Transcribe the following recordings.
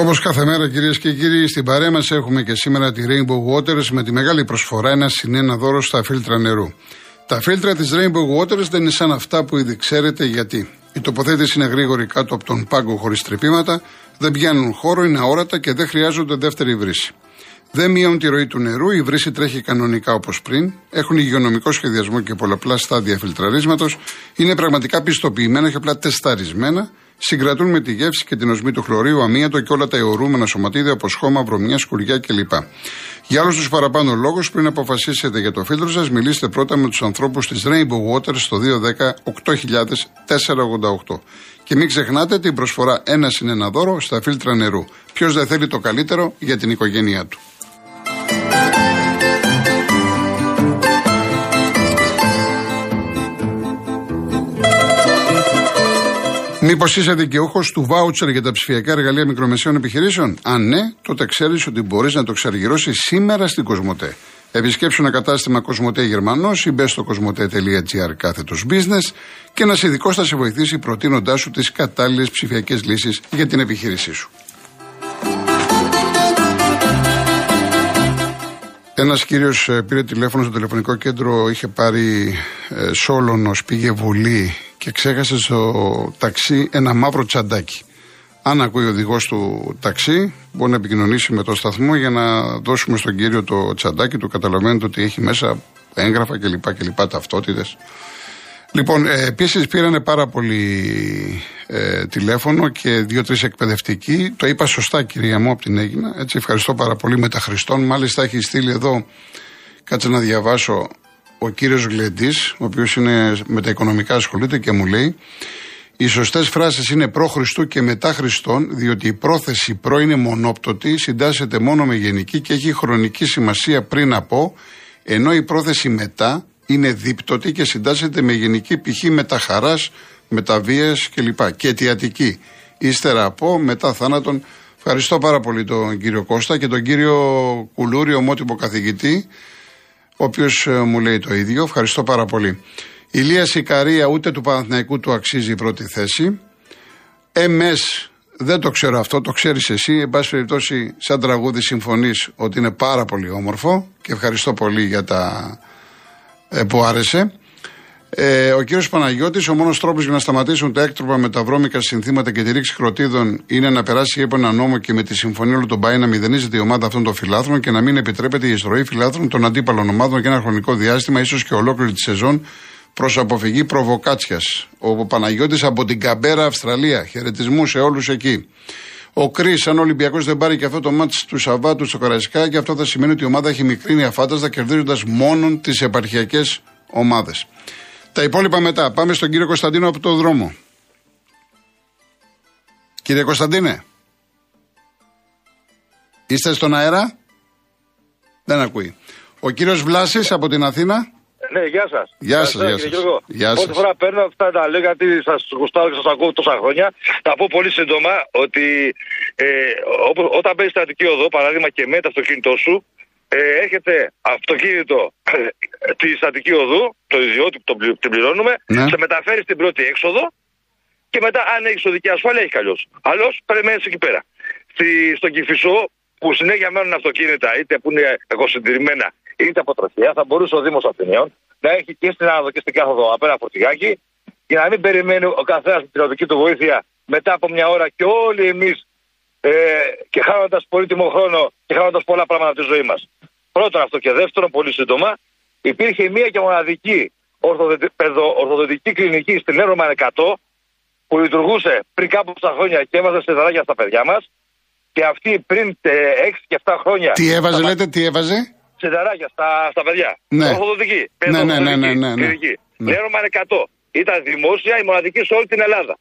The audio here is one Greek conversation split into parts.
Όπως κάθε μέρα, κυρίες και κύριοι, στην παρέα μας έχουμε και σήμερα τη Rainbow Waters με τη μεγάλη προσφορά ένα συνένα δώρο στα φίλτρα νερού. Τα φίλτρα της Rainbow Waters δεν είναι σαν αυτά που ήδη ξέρετε γιατί. Η τοποθέτηση είναι γρήγορη κάτω από τον πάγκο χωρίς τρυπήματα, δεν πιάνουν χώρο, είναι αόρατα και δεν χρειάζονται δεύτερη βρύση. Δεν μειώνουν τη ροή του νερού, η βρύση τρέχει κανονικά όπως πριν, έχουν υγειονομικό σχεδιασμό και πολλαπλά στάδια φιλτραρίσματος, είναι πραγματικά πιστοποιημένα και απλά τεσταρισμένα, συγκρατούν με τη γεύση και την οσμή του χλωρίου, αμύατο και όλα τα αιωρούμενα σωματίδια όπω χώμα, βρωμιά, σκουριά κλπ. Για όλους τους παραπάνω λόγους, πριν αποφασίσετε για το φίλτρο σας, μιλήστε πρώτα με τους ανθρώπους της Rainbow Water στο 210 8000 Και μην ξεχνάτε την προσφορά ένα συν ένα δώρο στα φίλτρα νερού. Ποιος δεν θέλει το καλύτερο για την οικογένειά του. Μήπως είσαι δικαιούχος του βάουτσερ για τα ψηφιακά εργαλεία μικρομεσαίων επιχειρήσεων; Αν ναι, τότε ξέρεις ότι μπορείς να το εξαργυρώσει σήμερα στην Κοσμοτέ. Επισκέψου ένα κατάστημα Κοσμοτέ Γερμανός ή μπες στο κοσμοτέ.gr κάθετος business και ένας ειδικός θα σε βοηθήσει προτείνοντάς σου τις κατάλληλες ψηφιακές λύσεις για την επιχείρησή σου. Ένας κύριος ε, πήρε τηλέφωνο στο τηλεφωνικό κέντρο, είχε πάρει ε, σόλωνος, πήγε βουλή και ξέχασες στο ταξί ένα μαύρο τσαντάκι. Αν ακούει ο οδηγός του ταξί, μπορεί να επικοινωνήσει με το σταθμό για να δώσουμε στον κύριο το τσαντάκι του. Καταλαβαίνετε ότι έχει μέσα έγγραφα κλπ. κλπ Ταυτότητες. Λοιπόν, ε, επίσης πήρανε πάρα πολύ ε, τηλέφωνο και δύο-τρεις εκπαιδευτικοί. Το είπα σωστά, κυρία μου, από την Έγινα. Έτσι, ευχαριστώ πάρα πολύ με τα Χριστόν. Μάλιστα, έχει στείλει εδώ, κάτσε να διαβάσω, ο κύριος Γλεντής, ο οποίος είναι με τα οικονομικά ασχολείται και μου λέει. Οι σωστές φράσεις είναι προ Χριστού και μετά Χριστόν, διότι η πρόθεση προ είναι μονόπτωτη, συντάσσεται μόνο με γενική και έχει χρονική σημασία πριν από, ενώ η πρόθεση μετά είναι δίπτωτη και συντάσσεται με γενική π.χ. μεταχαρά, μεταβίε κλπ. Και αιτιατική. Ύστερα από, μετά θάνατον. Ευχαριστώ πάρα πολύ τον κύριο Κώστα και τον κύριο Κουλούρη, ομότυπο καθηγητή, ο οποίος ε, μου λέει το ίδιο. Ευχαριστώ πάρα πολύ. Ηλία Σικαρία, ούτε του Παναθηναϊκού του αξίζει η πρώτη θέση. MS, δεν το ξέρω αυτό, το ξέρεις εσύ. Εν πάση περιπτώσει, σαν τραγούδι συμφωνείς ότι είναι πάρα πολύ όμορφο και ευχαριστώ πολύ για τα ε, που άρεσε. Ε, ο κύριος Παναγιώτης, ο μόνος τρόπος για να σταματήσουν τα έκτροπα με τα βρώμικα συνθήματα και τη ρήξη κροτίδων είναι να περάσει από ένα νόμο και με τη συμφωνία όλων των ΠΑΕ να μηδενίζεται η ομάδα αυτών των φιλάθρων και να μην επιτρέπεται η εισρωή φιλάθρων των αντίπαλων ομάδων για ένα χρονικό διάστημα, ίσως και ολόκληρη τη σεζόν, προς αποφυγή προβοκάτσιας. Ο Παναγιώτης από την Καμπέρα, Αυστραλία. Χαιρετισμούς σε όλους εκεί. Ο Κρι, αν ο Ολυμπιακός δεν πάρει και αυτό το μάτι του Σαββάτου στο Καραϊσκά, και αυτό θα σημαίνει ότι η ομάδα έχει μικρύνει αφάνταστα κερδίζοντας μόνο τις επαρχιακές ομάδες. Τα υπόλοιπα μετά. Πάμε στον κύριο Κωνσταντίνο από το δρόμο. Κύριε Κωνσταντίνε. Είστε στον αέρα; Δεν ακούει. Ο κύριος Βλάσης από την Αθήνα. Ναι, γεια σας. Γεια σας, γεια σας. Γεια Πρώτη φορά παίρνω αυτά τα λέω γιατί σας γουστάρω και σας ακούω τόσα χρόνια. Θα πω πολύ σύντομα ότι ε, όταν παίζει στην Αττική Οδό, παράδειγμα και με το αυτοκίνητό σου, ε, έρχεται αυτοκίνητο ε, τη Αττική Οδού, το ιδιώτη που την πληρώνουμε, ναι. σε μεταφέρεις στην πρώτη έξοδο και μετά, αν έχεις οδική ασφάλεια, έχει καλώ. Αλλιώς περιμένεις εκεί πέρα. Στη, στον Κυφισό, που συνέχεια μένουν αυτοκίνητα, είτε που είναι εγωσυντηρημένα, είτε από τροχιά, θα μπορούσε ο Δήμος Αθηναίων να έχει και στην άδο και στην κάθοδο απέρα φορτηγάκι, για να μην περιμένει ο καθένας την οδική του βοήθεια μετά από μια ώρα και όλοι εμείς ε, και χάνοντας πολύτιμο χρόνο και χάνοντας πολλά πράγματα από τη ζωή μας. Πρώτον αυτό και δεύτερον, πολύ σύντομα, υπήρχε μία και μοναδική ορθοδοτική κλινική στην Έρωμα 100 που λειτουργούσε πριν κάπου στα χρόνια και έβαζε σε δράκια στα παιδιά μας. Και αυτή πριν 6 ε, και 7 χρόνια. Τι έβαζε, λέτε, τι έβαζε; σιδεράκια στα, στα παιδιά. Ναι. Ορθοδοτική. Ναι, ναι, ναι, ναι, ναι, ναι. ναι. 100. Ήταν δημόσια η μοναδική σε όλη την Ελλάδα.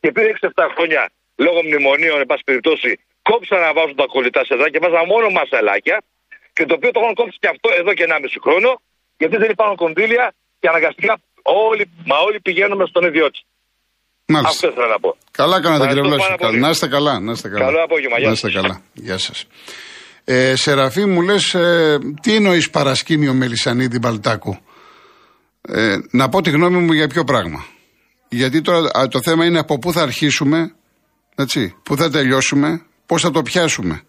Και πριν 6-7 χρόνια, λόγω μνημονίων, εν πάση περιπτώσει, κόψαν να βάζουν τα κολλητά σεδά και βάζαν μόνο μασαλάκια. Και το οποίο το έχουν κόψει και αυτό εδώ και 1,5 χρόνο, γιατί δεν υπάρχουν κονδύλια και αναγκαστικά όλοι, μα όλοι πηγαίνουμε στον ιδιώτη. Μάλιστα. Αυτό ήθελα να πω. Καλά κάνατε κύριε Βλάση. Να είστε καλά. Να είστε καλά. Καλό απόγευμα. Να είστε καλά. Γεια σας. Ε, Σεραφή μου λες ε, τι εννοείς παρασκήνιο Μελισανίδη Μπαλτάκου; Ε, να πω τη γνώμη μου για ποιο πράγμα. Γιατί τώρα το θέμα είναι από πού θα αρχίσουμε, έτσι, πού θα τελειώσουμε, Πώς θα το πιάσουμε.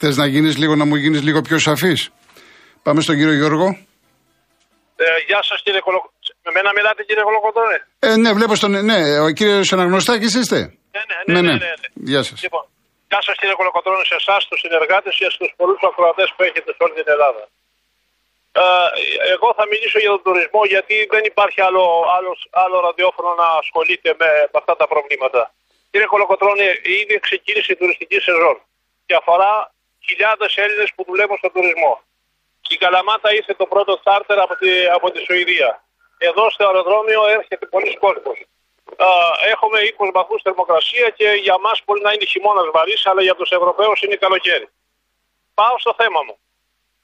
Θες να γίνεις λίγο, να μου γίνεις λίγο πιο σαφής. Πάμε στον κύριο Γιώργο. Ε, γεια σας κύριε Κολοκοτρώνη. Με μένα μιλάτε κύριε Κολοκοτρώνη. Ε, ναι, βλέπω στον. Ναι, ο κύριος Αναγνωστάκης είστε; Ναι, ναι, ναι. ναι, ναι, ναι. Γεια σας. Λοιπόν, γεια σας κύριε Κολοκοτρώνη, σε εσάς, τους συνεργάτες και στους πολλούς ακροατές που έχετε σε όλη την Ελλάδα. Ε, εγώ θα μιλήσω για τον τουρισμό γιατί δεν υπάρχει άλλο, άλλο, άλλο ραδιόφωνο να ασχολείται με, με αυτά τα προβλήματα. Κύριε Κολοκοτρώνη, ήδη ξεκίνησε η τουριστική σεζόν και αφορά χιλιάδε Έλληνες που δουλεύουν στον τουρισμό. Η Καλαμάτα ήρθε το πρώτο τσάρτερ από τη, από τη Σουηδία. Εδώ στο αεροδρόμιο έρχεται πολλοί κόσμος. Έχουμε 20 βαθμούς θερμοκρασία και για μας μπορεί να είναι χειμώνας βαρύς, αλλά για τους Ευρωπαίους είναι καλοκαίρι. Πάω στο θέμα μου.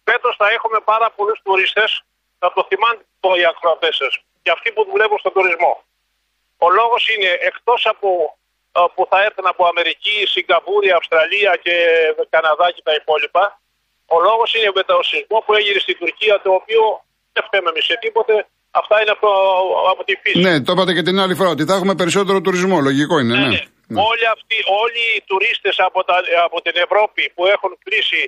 Φέτος θα έχουμε πάρα πολλούς τουρίστε, θα το θυμάται οι ακροατές σας και αυτοί που δουλεύουν στον τουρισμό. Ο λόγος είναι εκτός από που θα έρθουν από Αμερική, Σιγκαπούρη, Αυστραλία και Καναδά και τα υπόλοιπα. Ο λόγος είναι με το σεισμό που έγινε στην Τουρκία, το οποίο δεν φταίμε εμείς σε τίποτε. Αυτά είναι από, από τη φύση. Ναι, το είπατε και την άλλη φορά ότι θα έχουμε περισσότερο τουρισμό. Λογικό είναι, ναι. ναι. ναι. Όλοι, αυτοί, όλοι οι τουρίστες από, από την Ευρώπη που έχουν κλείσει,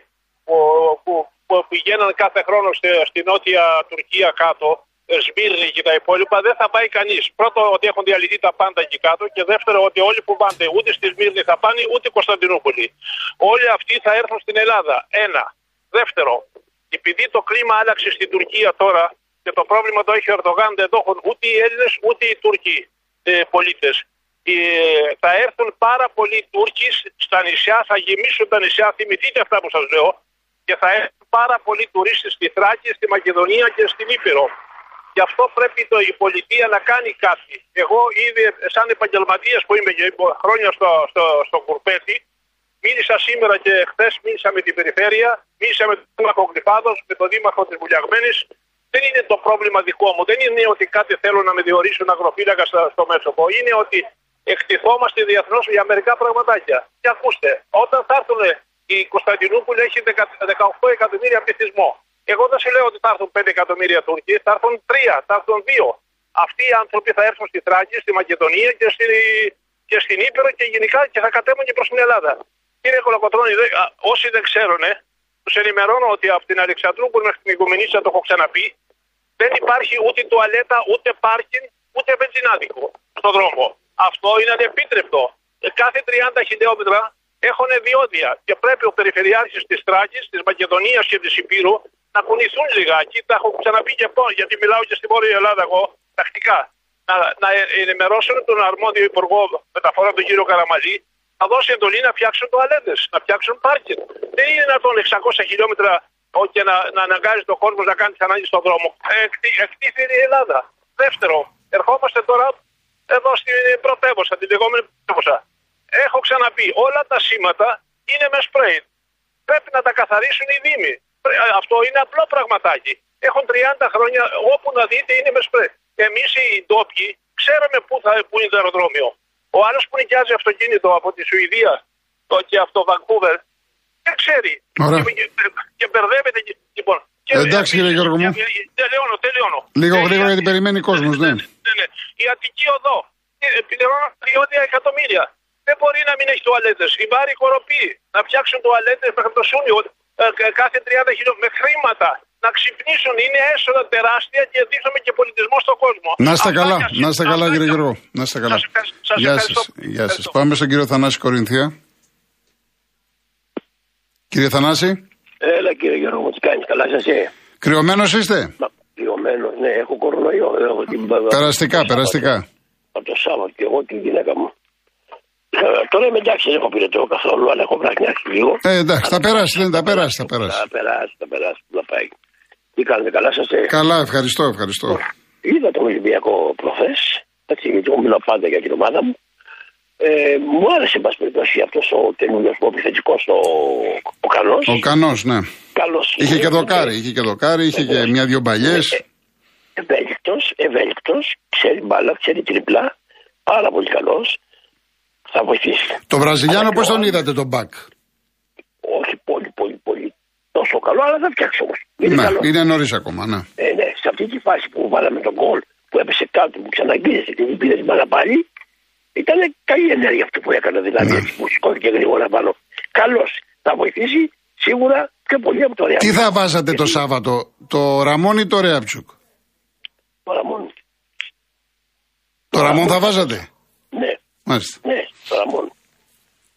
που, που, που πηγαίναν κάθε χρόνο στη, στη νότια Τουρκία κάτω, Σμύρνη και τα υπόλοιπα, δεν θα πάει κανείς. Πρώτο, ότι έχουν διαλυθεί τα πάντα εκεί κάτω. Και δεύτερο, ότι όλοι που πάνε ούτε στη Σμύρνη θα πάνε, ούτε Κωνσταντινούπολη. Όλοι αυτοί θα έρθουν στην Ελλάδα. Ένα. Δεύτερο, επειδή το κλίμα άλλαξε στην Τουρκία τώρα και το πρόβλημα το έχει ο Ερντογάν, δεν το έχουν ούτε οι Έλληνες ούτε οι Τούρκοι ε, πολίτες. Ε, θα έρθουν πάρα πολλοί Τούρκοι στα νησιά, θα γεμίσουν τα νησιά. Θυμηθείτε αυτά που σας λέω. Και θα έρθουν πάρα πολλοί τουρίστες στη Θράκη, στη Μακεδονία και στην Ήπειρο. Γι' αυτό πρέπει το, η πολιτεία να κάνει κάτι. Εγώ ήδη σαν επαγγελματίας που είμαι χρόνια στο, στο, στο Κουρπέτη, μίλησα σήμερα και χθες μίλησα με την περιφέρεια, μίλησα με τον Δήμαρχο Γλυφάδος, με τον Δήμαρχο της Βουλιαγμένης. Δεν είναι το πρόβλημα δικό μου. Δεν είναι ότι κάτι θέλω να με διορίσουν αγροφύλακα στο, στο μέτωπο. Είναι ότι εκτιθόμαστε διεθνώς για μερικά πραγματάκια. Και ακούστε, όταν θα έρθουν η Κωνσταντινούπολη έχει 18 εκατομμύρια πληθυσμό. Εγώ δεν σου λέω ότι θα έρθουν 5 εκατομμύρια Τούρκοι, θα έρθουν 3, θα έρθουν 2. Αυτοί οι άνθρωποι θα έρθουν στη Θράκη, στη Μακεδονία και, στη, και στην Ήπειρο και γενικά και θα κατέβουν και προς την Ελλάδα. Κύριε Κολοκοτρόνη, όσοι δεν ξέρουν, τους ενημερώνω ότι από την Αλεξανδρούπολη μέχρι την Οικουμενίτσα το έχω ξαναπεί, δεν υπάρχει ούτε τουαλέτα, ούτε πάρκιν, ούτε βενζινάδικο στον δρόμο. Αυτό είναι ανεπίτρεπτο. Κάθε 30 χιλιόμετρα έχουν διόδια και πρέπει ο Περιφερειάρχης της Τράκης, της Μακεδονίας και της Υπήρου να κουνηθούν λιγάκι. Τα έχω ξαναπεί και πω, γιατί μιλάω και στην Βόρεια Ελλάδα εγώ τακτικά. Να, να ενημερώσουν τον αρμόδιο Υπουργό Μεταφορά, τον κύριο Καραμαλή, να δώσει εντολή να φτιάξουν τουαλέτες, να φτιάξουν πάρκινγκ. Δεν είναι δυνατόν 600 χιλιόμετρα και να, να αναγκάζει τον κόσμο να κάνει τις ανάγκες στον δρόμο. Εκτίθεται η Ελλάδα. Δεύτερο, ερχόμαστε τώρα εδώ στην πρωτεύουσα, την λεγόμενη πρωτεύουσα. Έχω ξαναπεί, όλα τα σήματα είναι με σπρέι. Πρέπει να τα καθαρίσουν οι Δήμοι. Αυτό είναι απλό πραγματάκι. Έχουν 30 χρόνια, όπου να δείτε είναι με σπρέ. Εμείς οι ντόπιοι ξέρουμε πού, θα, πού είναι το αεροδρόμιο. Ο άλλος που νοικιάζει αυτοκίνητο από τη Σουηδία το, και από το Βανκούβερ δεν ξέρει. Ωραία. Και, και μπερδεύεται. Λοιπόν, και, Εντάξει κύριε Γιώργο μου. Τελειώνω, τελειώνω. Λίγο γρήγορα γιατί περιμένει κόσμος, ναι. ναι, ναι. Η Αττική Οδό πληρώνουν διόδια εκατομμύρια. Δεν μπορεί να μην έχει τουαλέτες. Η Βάρη Κοροπή να φτιάξουν τουαλέτες μέχρι το Σούνιο ε, κάθε 30 χιλιόμετρα με χρήματα να ξυπνήσουν. Είναι έσοδα τεράστια και δείχνουμε και πολιτισμό στον κόσμο. Να είστε καλά, να είστε καλά κύριε Γιώργο. Να είστε καλά. Γεια σας. Γεια σας. Πάμε στον κύριο Θανάση Κορινθία. Κύριε Θανάση. Έλα κύριε Γιώργο, μου τις κάνεις, καλά σα ε. Κρυωμένος είστε; Κρυωμένος, ναι, έχω κορονοϊό. Έχω την... Περαστικά, περαστικά. Από το Σάββατο και εγώ και η γυναίκα μου. Ε, τώρα είμαι εντάξει, δεν έχω πειρετό καθόλου, αλλά έχω βραχνιάσει λίγο. Ε, εντάξει, θα περάσει, δεν θα περάσει, θα περάσει. Θα περάσει, θα περάσει, θα πάει. Τι κάνετε, καλά σα. Ε; Καλά, ευχαριστώ, ευχαριστώ. Είδα τον Ολυμπιακό προχθές, έτσι, γιατί εγώ μιλάω πάντα για την ομάδα μου. Ε, μου άρεσε, εν πάση περιπτώσει, αυτός ο καινούριο που επιθετικό, ο Κανός. Ο Κανός, ναι. Καλός. Είχε και δοκάρι, είχε και δοκάρι, είχε και μια-δυο παλιέ. Ευέλικτος, ευέλικτος, ξέρει μπάλα, ξέρει τριπλά, πάρα πολύ καλός θα βοηθήσει. Το Βραζιλιάνο πώς τον είδατε τον Μπακ; Όχι πολύ, πολύ, πολύ. Τόσο καλό, αλλά θα φτιάξει όμως. Είναι, ναι, είναι νωρίς ακόμα, ναι. Ε, ναι. Σε αυτή τη φάση που βάλαμε τον γκολ που έπεσε κάτω, που ξαναγγίζεσαι και δεν πήρε την μπάλα πάλι, ήταν καλή ενέργεια αυτό που έκανε. Δηλαδή, ναι. που σηκώθηκε γρήγορα πάνω Καλώς. Θα βοηθήσει σίγουρα πιο πολύ από το Ρεάλ. Τι θα βάζατε το Σάββατο, το Ραμόν ή το Ρέαπτσουκ. Το Ραμόν. Το Ραμόν θα βάζατε; Ναι, Μάλιστα. ναι, το Ραμόν.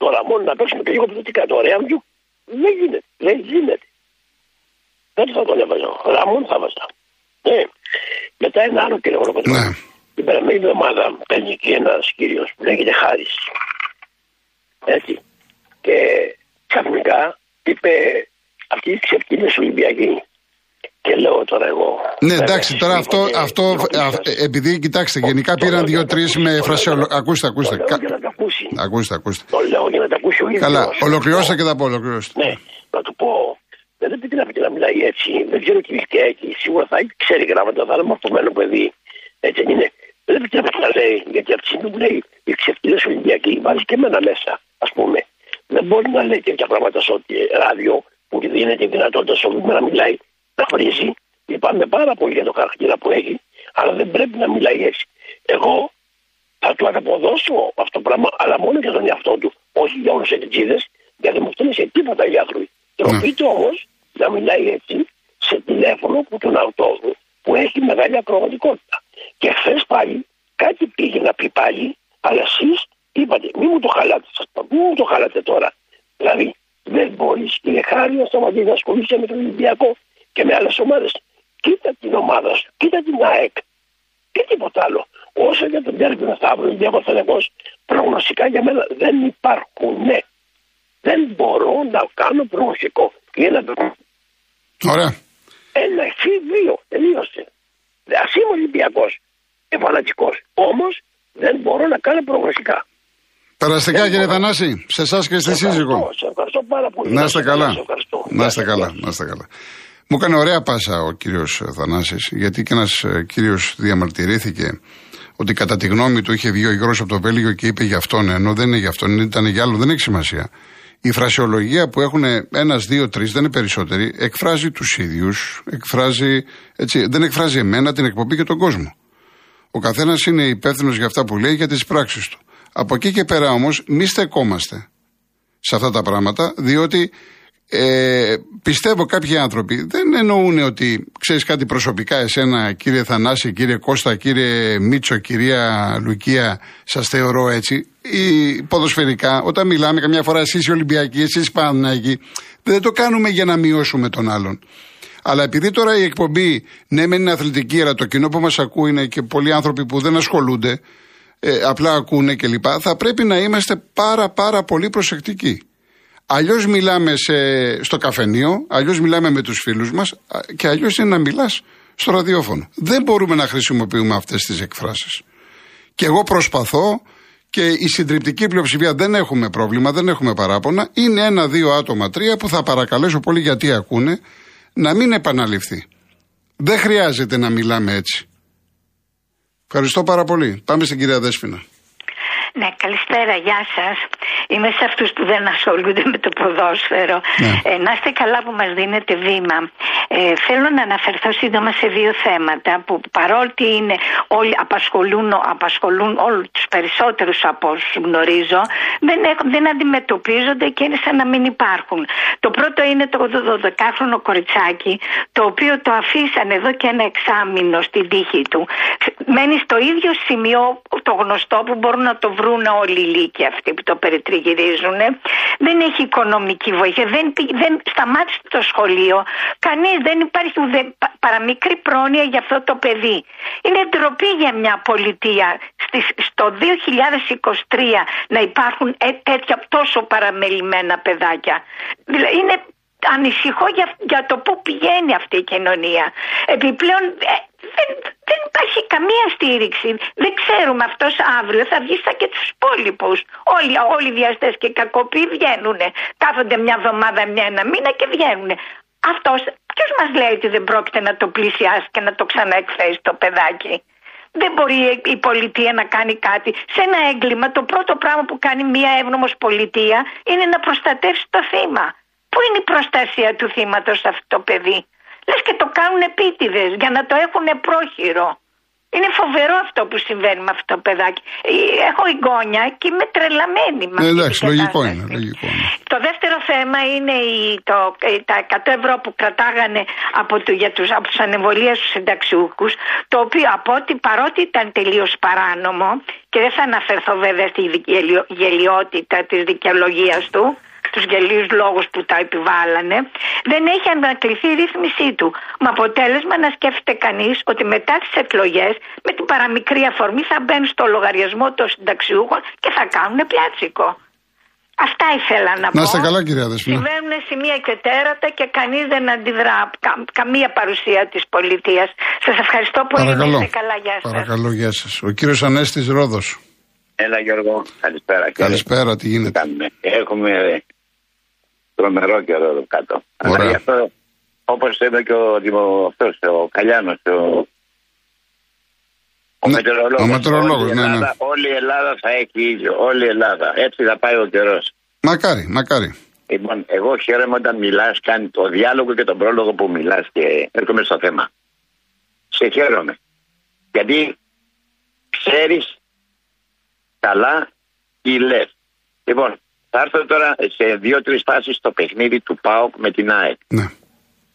Το Ραμόν να παίξουμε και λίγο επιθετικά. Το Ρεάλ δεν γίνεται. Δεν γίνεται. Δεν θα τον έβαζα. Ραμόν θα βάζα. Ναι. Μετά ένα άλλο κύριο Ναι. Την περασμένη εβδομάδα παίρνει και ένας κύριος που λέγεται Χάρης. Έτσι. Και ξαφνικά είπε αυτή η ξεφτύλη Ολυμπιακή. Και λέω τώρα εγώ. Ναι, εντάξει, τώρα αυτό, αυτό α- επειδή κοιτάξτε, γενικά πήραν δύο-τρεις με φρασιολο... Ακούστε, ακούστε. Το λέω Κα- για να τα ακούσει. Ακούστε, ακούστε. Το λέω για να τα ακούσει ο ίδιος. Καλά, Να ολοκληρώστε του και πω. θα πω, ολοκληρώστε. Ναι, να του πω. Δεν επιτρέπεται να μιλάει έτσι. Δεν ξέρω τι ηλικία έχει. Σίγουρα θα έχει, ξέρει γράμματα, θα είναι μορφωμένο παιδί. Έτσι δεν είναι. Δεν επιτρέπεται να λέει. Γιατί από τη στιγμή που λέει οι ξεφτύλες Ολυμπιακοί βάζει και εμένα μέσα, ας πούμε. Δεν μπορεί να λέει τέτοια πράγματα στο ράδιο που δίνεται η δυνατότητα σε όλους να μιλάει. Να βρίζει. Λυπάμαι πάρα πολύ για το χαρακτήρα που έχει, αλλά δεν πρέπει να μιλάει έτσι. Εγώ θα του αναποδώσω αυτό το πράγμα, αλλά μόνο για τον εαυτό του. Όχι για όλους τους ετικίδε, γιατί δεν μου φταίνουν σε τίποτα οι άνθρωποι. Τροπείται όμως να μιλάει έτσι σε τηλέφωνο που τον αυτόδου, που έχει μεγάλη ακροματικότητα. Και χθες πάλι κάτι πήγε να πει πάλι, αλλά εσείς είπατε, μη μου το χαλάτε, σας πω, μη μου το χαλάτε τώρα. Δηλαδή, δεν μπορείς, κύριε Χάρη, να σταματήσει να ασχολείσαι με τον Ολυμπιακό και με άλλες ομάδες. Κοίτα την ομάδα σου, κοίτα την ΑΕΚ, και τίποτα άλλο. Όσο για τον Τέρμι Μεθαύριο, Ολυμπιακό Θελεγό, προγνωστικά για μένα δεν υπάρχουν. Ναι. Δεν μπορώ να κάνω προγνωστικό. Είναι Ωραία. ένα εφή δύο. Τελείωσε. Α είμαι Ολυμπιακός και φανατικός. Όμως δεν μπορώ να κάνω προγνωστικά. Περαστικά κύριε Θανάση, σε εσάς και στη σύζυγο. Σε ευχαριστώ πάρα πολύ. Να είστε καλά. Σε ευχαριστώ. Να είστε καλά, να είστε καλά. Μου έκανε ωραία πάσα ο κύριος Θανάσης, γιατί και ένας κύριος διαμαρτυρήθηκε ότι κατά τη γνώμη του είχε βγει ο Γιώργο από το Βέλγιο και είπε για αυτόν, ενώ δεν είναι για αυτόν, ήταν για άλλο, δεν έχει σημασία. Η φρασιολογία που έχουν ένας, δύο, τρεις, δεν είναι περισσότεροι, εκφράζει τους ίδιους, εκφράζει, έτσι, δεν εκφράζει εμένα, την εκπομπή και τον κόσμο. Ο καθένας είναι υπεύθυνος για αυτά που λέει για τις πράξεις του. Από εκεί και πέρα όμως, μη στεκόμαστε σε αυτά τα πράγματα, διότι ε, πιστεύω κάποιοι άνθρωποι δεν εννοούν ότι ξέρεις κάτι προσωπικά εσένα, κύριε Θανάση, κύριε Κώστα, κύριε Μίτσο, κυρία Λουκία, σας θεωρώ έτσι. Ή ποδοσφαιρικά, όταν μιλάμε καμιά φορά εσείς οι Ολυμπιακοί, εσείς οι Παναγικοί, δεν το κάνουμε για να μειώσουμε τον άλλον. Αλλά επειδή τώρα η εκπομπή, ναι, μεν είναι αθλητική, αλλά το κοινό που μας ακούει είναι και πολλοί άνθρωποι που δεν ασχολούνται, ε, απλά ακούνε κλπ. Θα πρέπει να είμαστε πάρα πάρα πολύ προσεκτικοί. Αλλιώς μιλάμε σε, στο καφενείο, αλλιώς μιλάμε με τους φίλους μας και αλλιώς είναι να μιλάς στο ραδιόφωνο. Δεν μπορούμε να χρησιμοποιούμε αυτές τις εκφράσεις. Και εγώ προσπαθώ και η συντριπτική πλειοψηφία δεν έχουμε πρόβλημα, δεν έχουμε παράπονα. Είναι ένα-δύο άτομα, τρία που θα παρακαλέσω πολύ γιατί ακούνε να μην επαναληφθεί. Δεν χρειάζεται να μιλάμε έτσι. Ευχαριστώ πάρα πολύ. Πάμε στην κυρία Δέσποινα. Ναι, καλησπέρα, γεια σας. Είμαι σε αυτούς που δεν ασχολούνται με το ποδόσφαιρο. Ναι. Ε, να είστε καλά που μας δίνετε βήμα. Ε, θέλω να αναφερθώ σύντομα σε δύο θέματα που παρότι είναι όλοι απασχολούν, απασχολούν όλους τους περισσότερους από όσους γνωρίζω, δεν, έχουν, δεν αντιμετωπίζονται και είναι σαν να μην υπάρχουν. Το πρώτο είναι το 12χρονο κοριτσάκι, το οποίο το αφήσαν εδώ και ένα εξάμεινο στην τύχη του. Μένει στο ίδιο σημείο το γνωστό που μπορούν να το βρουν όλοι οι λύκοι αυτοί που το περιτριγυρίζουν. Δεν έχει οικονομική βοήθεια, δεν, πη- δεν σταμάτησε το σχολείο. Κανείς δεν υπάρχει ουδε, πα- παραμικρή πρόνοια για αυτό το παιδί. Είναι ντροπή για μια πολιτεία στις, στο 2023 να υπάρχουν ε, τέτοια τόσο παραμελημένα παιδάκια. Δηλαδή είναι ανησυχώ για, για το πού πηγαίνει αυτή η κοινωνία. Επιπλέον ε, δεν, δεν υπάρχει καμία στήριξη. Δεν ξέρουμε αυτός αύριο θα βγει σαν και τους υπόλοιπους. Όλοι, όλοι οι βιαστές και οι κακοποιοί βγαίνουν. Κάθονται μια εβδομάδα, μια ένα μήνα και βγαίνουν. Αυτός, ποιος μας λέει ότι δεν πρόκειται να το πλησιάσει και να το ξαναεκθέσει το παιδάκι; Δεν μπορεί η πολιτεία να κάνει κάτι. Σε ένα έγκλημα το πρώτο πράγμα που κάνει μια εύνομος πολιτεία είναι να προστατεύσει το θύμα. Πού είναι η προστασία του θύματος αυτό το παιδί; Λες και το κάνουν επίτηδες για να το έχουν πρόχειρο. Είναι φοβερό αυτό που συμβαίνει με αυτό το παιδάκι. Ε, Έχω εγγόνια και είμαι τρελαμένη με Ε, αυτή εντάξει, την λογικό κατάσταση. είναι. Λογικό είναι. Το δεύτερο θέμα είναι η, το, ε, τα 100 ευρώ που κρατάγανε από, του, για τους, από τους ανεμβολίες στους συνταξιούχους, το οποίο από ότι παρότι ήταν τελείως παράνομο και δεν θα αναφερθώ βέβαια στη γελιο- γελιότητα της δικαιολογίας του, τους γελίους λόγους που τα επιβάλλανε, δεν έχει ανακληθεί η ρύθμισή του. Με αποτέλεσμα να σκέφτεται κανείς ότι μετά τις εκλογές με την παραμικρή αφορμή θα μπαίνουν στο λογαριασμό των συνταξιούχων και θα κάνουν πλάτσικο. Αυτά ήθελα να, πω. Να είστε καλά, κυρία Δεσπίνα. Συμβαίνουν σημεία και τέρατα και κανείς δεν αντιδρά. Κα- καμία παρουσία της πολιτείας. Σας ευχαριστώ πολύ. Να Παρακαλώ. είστε καλά. Γεια σας. Παρακαλώ, γεια σας. Ο κύριος Ανέστης Ρόδος. Έλα Γιώργο, καλησπέρα. Καλησπέρα, τι Τι γίνεται; κάνουμε. Έχουμε τρομερό καιρό εδώ κάτω. Ωραία. Αλλά γι' αυτό, όπως είπε και ο, δημο- αυτός, ο Καλιάνος, ο, ο Ναι, μετεωρολόγος. ο μετεωρολόγος, όλη, η ναι, ναι. Ελλάδα, όλη η Ελλάδα θα έχει ήλιο. Όλη η Ελλάδα. Έτσι θα πάει ο καιρός. Μακάρι, μακάρι. Λοιπόν, εγώ χαίρομαι όταν μιλάς, κάνει το διάλογο και τον πρόλογο που μιλάς και έρχομαι στο θέμα. Σε χαίρομαι. Γιατί ξέρεις καλά τι λες. Λοιπόν, θα έρθω τώρα σε δύο-τρεις φάσεις στο παιχνίδι του ΠΑΟΚ με την ΑΕΚ. Ναι.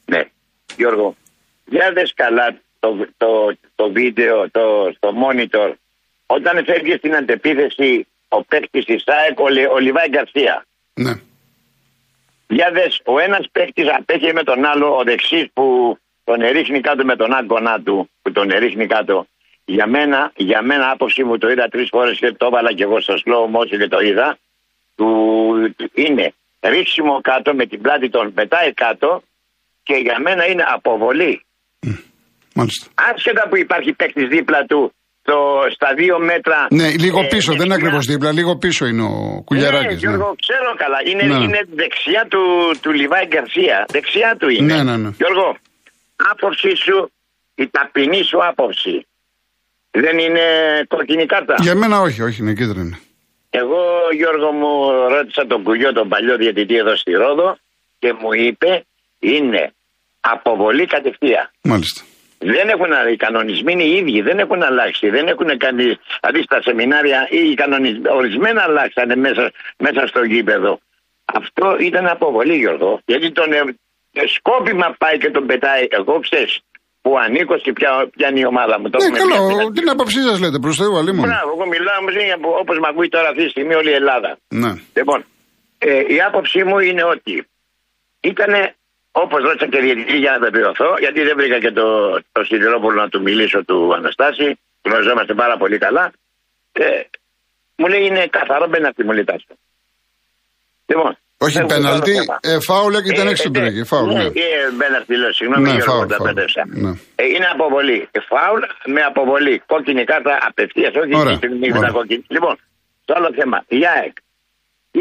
Ναι. Γιώργο, για δες καλά το, το, το βίντεο, το, στο monitor. Όταν φεύγεις στην αντεπίθεση ο παίκτης της ΑΕΚ, ο, Λι- ο Λιβάη Γκαρσία. Ναι. Για δες, ο ένας παίκτης απέχει με τον άλλο, ο δεξής που τον ερίχνει κάτω με τον άγκονά του, που τον ερίχνει κάτω. Για μένα, για μένα άποψη μου το είδα τρεις φορές και το έβαλα και εγώ στο slow motion και το είδα. Του, του- είναι ρίξιμο κάτω με την πλάτη τον πετάει κάτω και για μένα είναι αποβολή. Μάλιστα. Άσχετα που υπάρχει παίκτης δίπλα του το, στα δύο μέτρα. Ναι, λίγο ε, πίσω, δεν είναι δεξιά. ακριβώς δίπλα, λίγο πίσω είναι ο Κουλιαράκης. Ναι, Γιώργο, ξέρω καλά. Είναι, Ναι. είναι δεξιά του, του Λιβάη Γκαρσία. Δεξιά του είναι. Ναι, ναι, ναι. Γιώργο, άποψή σου, η ταπεινή σου άποψη, δεν είναι κόκκινη κάρτα; Για μένα όχι, όχι, είναι κίτρινη. Εγώ, Γιώργο μου, ρώτησα τον Κουγιό, τον παλιό διαιτητή εδώ στη Ρόδο και μου είπε είναι αποβολή κατευθείαν. Μάλιστα. Δεν έχουν, οι κανονισμοί είναι οι ίδιοι, δεν έχουν αλλάξει. Δεν έχουν κάνει, δηλαδή στα σεμινάρια ή οι κανονισμοί, ορισμένα αλλάξανε μέσα, μέσα στο γήπεδο. Αυτό ήταν αποβολή, Γιώργο. Γιατί τον ε, ε, σκόπιμα πάει και τον πετάει. Εγώ ξέρεις, που ανήκω και ποια, ποια είναι η ομάδα μου. Το Ναι, έχουμε καλό, πει απέναντι. την άποψή σας λέτε προς Θεού, αλλήμον. Μπράβο, εγώ μιλάω όμως είναι όπως με ακούει τώρα αυτή τη στιγμή όλη η Ελλάδα. Ναι. Λοιπόν, ε, η άποψή μου είναι ότι ήταν όπως ρώτησα και διαιτητή για να βεβαιωθώ, γιατί δεν βρήκα και το, το Σιδηρόπουλο να του μιλήσω του Αναστάση, γνωριζόμαστε πάρα πολύ καλά. Ε, μου λέει είναι καθαρό πέναλτι, μου λέει τάσο. Λοιπόν, Όχι φεύγω πέναλτι, στο θέμα. ε, φάουλ και ήταν Ε, έξω ε, τον πήρε. Φάουλ, ναι, ναι. ε, πέναλτι λέω, συγγνώμη, Ναι, Γιώργο, φάουλ, τα φάουλ. μπέρδεψα. Ναι. Ε, είναι αποβολή. Ε, Φάουλ με αποβολή. Κόκκινη κάρτα απευθείας, όχι Ωραία, τη στιγμή ωραία. με τα κόκκινη. Λοιπόν, το άλλο θέμα. Η ΑΕΚ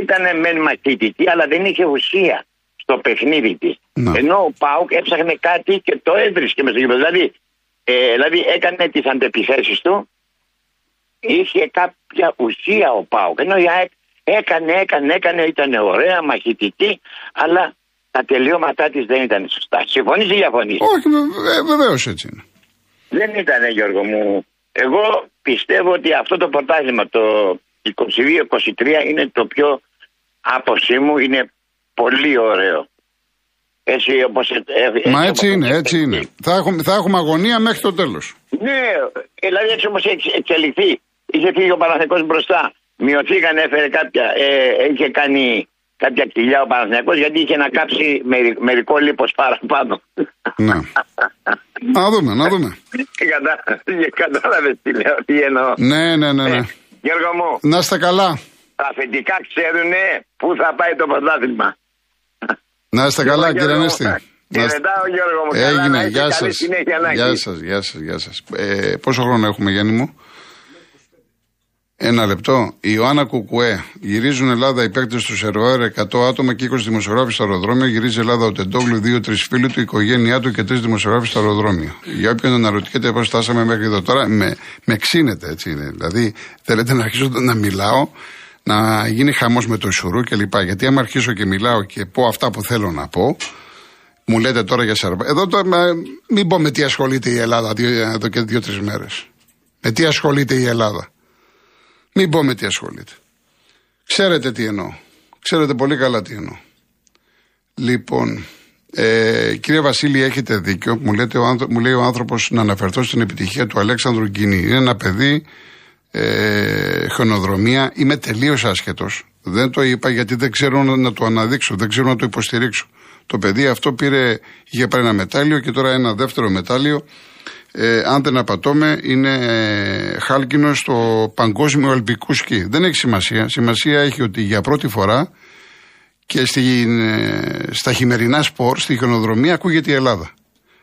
ήταν μεν μαχητική, αλλά δεν είχε ουσία στο παιχνίδι της. Ναι. Ενώ ο Πάουκ έψαχνε κάτι και το έβρισκε μέσα στο γήπεδο. Δηλαδή, ε, δηλαδή έκανε τις αντεπιθέσεις του, είχε κάποια ουσία ο Πάουκ. Ενώ η ΑΕΚ έκανε, έκανε, έκανε, ήταν ωραία, μαχητική, αλλά τα τελειώματά της δεν ήταν σωστά. Συμφωνείς ή διαφωνείς; Όχι, βεβαίως έτσι είναι. Δεν ήταν, Γιώργο μου. Εγώ πιστεύω ότι αυτό το πρωτάθλημα, το 22-23, είναι το πιο άποψή μου, είναι πολύ ωραίο. Έτσι όπως... ε, ε, Μα όπως έτσι είναι, έχει έτσι εξελιχθεί. είναι. Θα έχουμε, θα έχουμε αγωνία μέχρι το τέλος. Ναι, δηλαδή έτσι όπως έχει εξελιχθεί. Είχε φύγει ο Παναθηναϊκός μπροστά. Μειωθήκαν, έφερε κάποια, ε, είχε κάνει κάποια κοιλιά ο Παναθηναϊκός γιατί είχε να κάψει μερι- μερικό λίπος παραπάνω. Ναι. Να δούμε, να δούμε. Κατα- Κατάλαβες τι λέω, τι εννοώ. Ναι, ναι, ναι. ναι. Ε, Γιώργο μου, Να είστε καλά. τα αφεντικά ξέρουν πού θα πάει το πρωτάθλημα. Να είστε καλά, Λοιπόν, κύριε Γιώργο, Ανέστη. Να είστε- Χαιρετάω Γιώργο μου. Καλά, να Έγινε, είστε γεια καλή σας. συνέχεια, Νάκη. Γεια σας, γεια σας, γεια σας. Ε, πόσο χρόνο έχουμε, Γιάννη μου; Ένα λεπτό. Η Ιωάννα Κουκουέ. Γυρίζουν Ελλάδα οι παίκτες του Σερβέρ 100 άτομα και 20 δημοσιογράφοι στο αεροδρόμιο. Γυρίζει Ελλάδα ο Τεντόγλου, δύο-τρει φίλοι του, η οικογένειά του και τρεις δημοσιογράφοι στο αεροδρόμιο. Για όποιον αναρωτιέται πώς φτάσαμε μέχρι εδώ τώρα, με, με ξύνεται έτσι είναι. Δηλαδή θέλετε να αρχίσω να μιλάω, να γίνει χαμός με το Ισουρού κλπ. Γιατί άμα αρχίσω και μιλάω και πω αυτά που θέλω να πω, μου λέτε τώρα για Σερβέρ. Εδώ τώρα, με- μην πω με τι ασχολείται η Ελλάδα δύο- εδώ και δύο-τρει μέρες. Με τι ασχολείται η Ελλάδα. Μην πω με τι ασχολείται. Ξέρετε τι εννοώ. Ξέρετε πολύ καλά τι εννοώ. Λοιπόν, ε, κύριε Βασίλη, έχετε δίκιο. Μου, λέτε, ο άνθρω... μου λέει ο άνθρωπος να αναφερθώ στην επιτυχία του Αλέξανδρου Γκίνη. Είναι ένα παιδί, ε, χιονοδρομία. Είμαι τελείως άσχετος. Δεν το είπα γιατί δεν ξέρω να το αναδείξω, δεν ξέρω να το υποστηρίξω. Το παιδί αυτό πήρε, είχε πάρει ένα μετάλλιο και τώρα ένα δεύτερο μετάλλιο. Ε, αν δεν απατώμε, είναι ε, χάλκινος στο παγκόσμιο αλπικού σκι. Δεν έχει σημασία. Σημασία έχει ότι για πρώτη φορά και στην, ε, στα χειμερινά σπορ, στη χιονοδρομία, ακούγεται η Ελλάδα.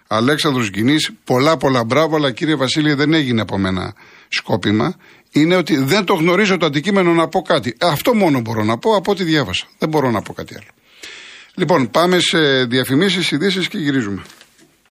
Αλέξανδρος Γκινής, πολλά πολλά μπράβο, αλλά κύριε Βασίλη δεν έγινε από μένα σκόπιμα. Είναι ότι δεν το γνωρίζω το αντικείμενο να πω κάτι. Αυτό μόνο μπορώ να πω από ό,τι διάβασα. Δεν μπορώ να πω κάτι άλλο. Λοιπόν, πάμε σε διαφημίσεις, ειδήσεις και γυρίζουμε.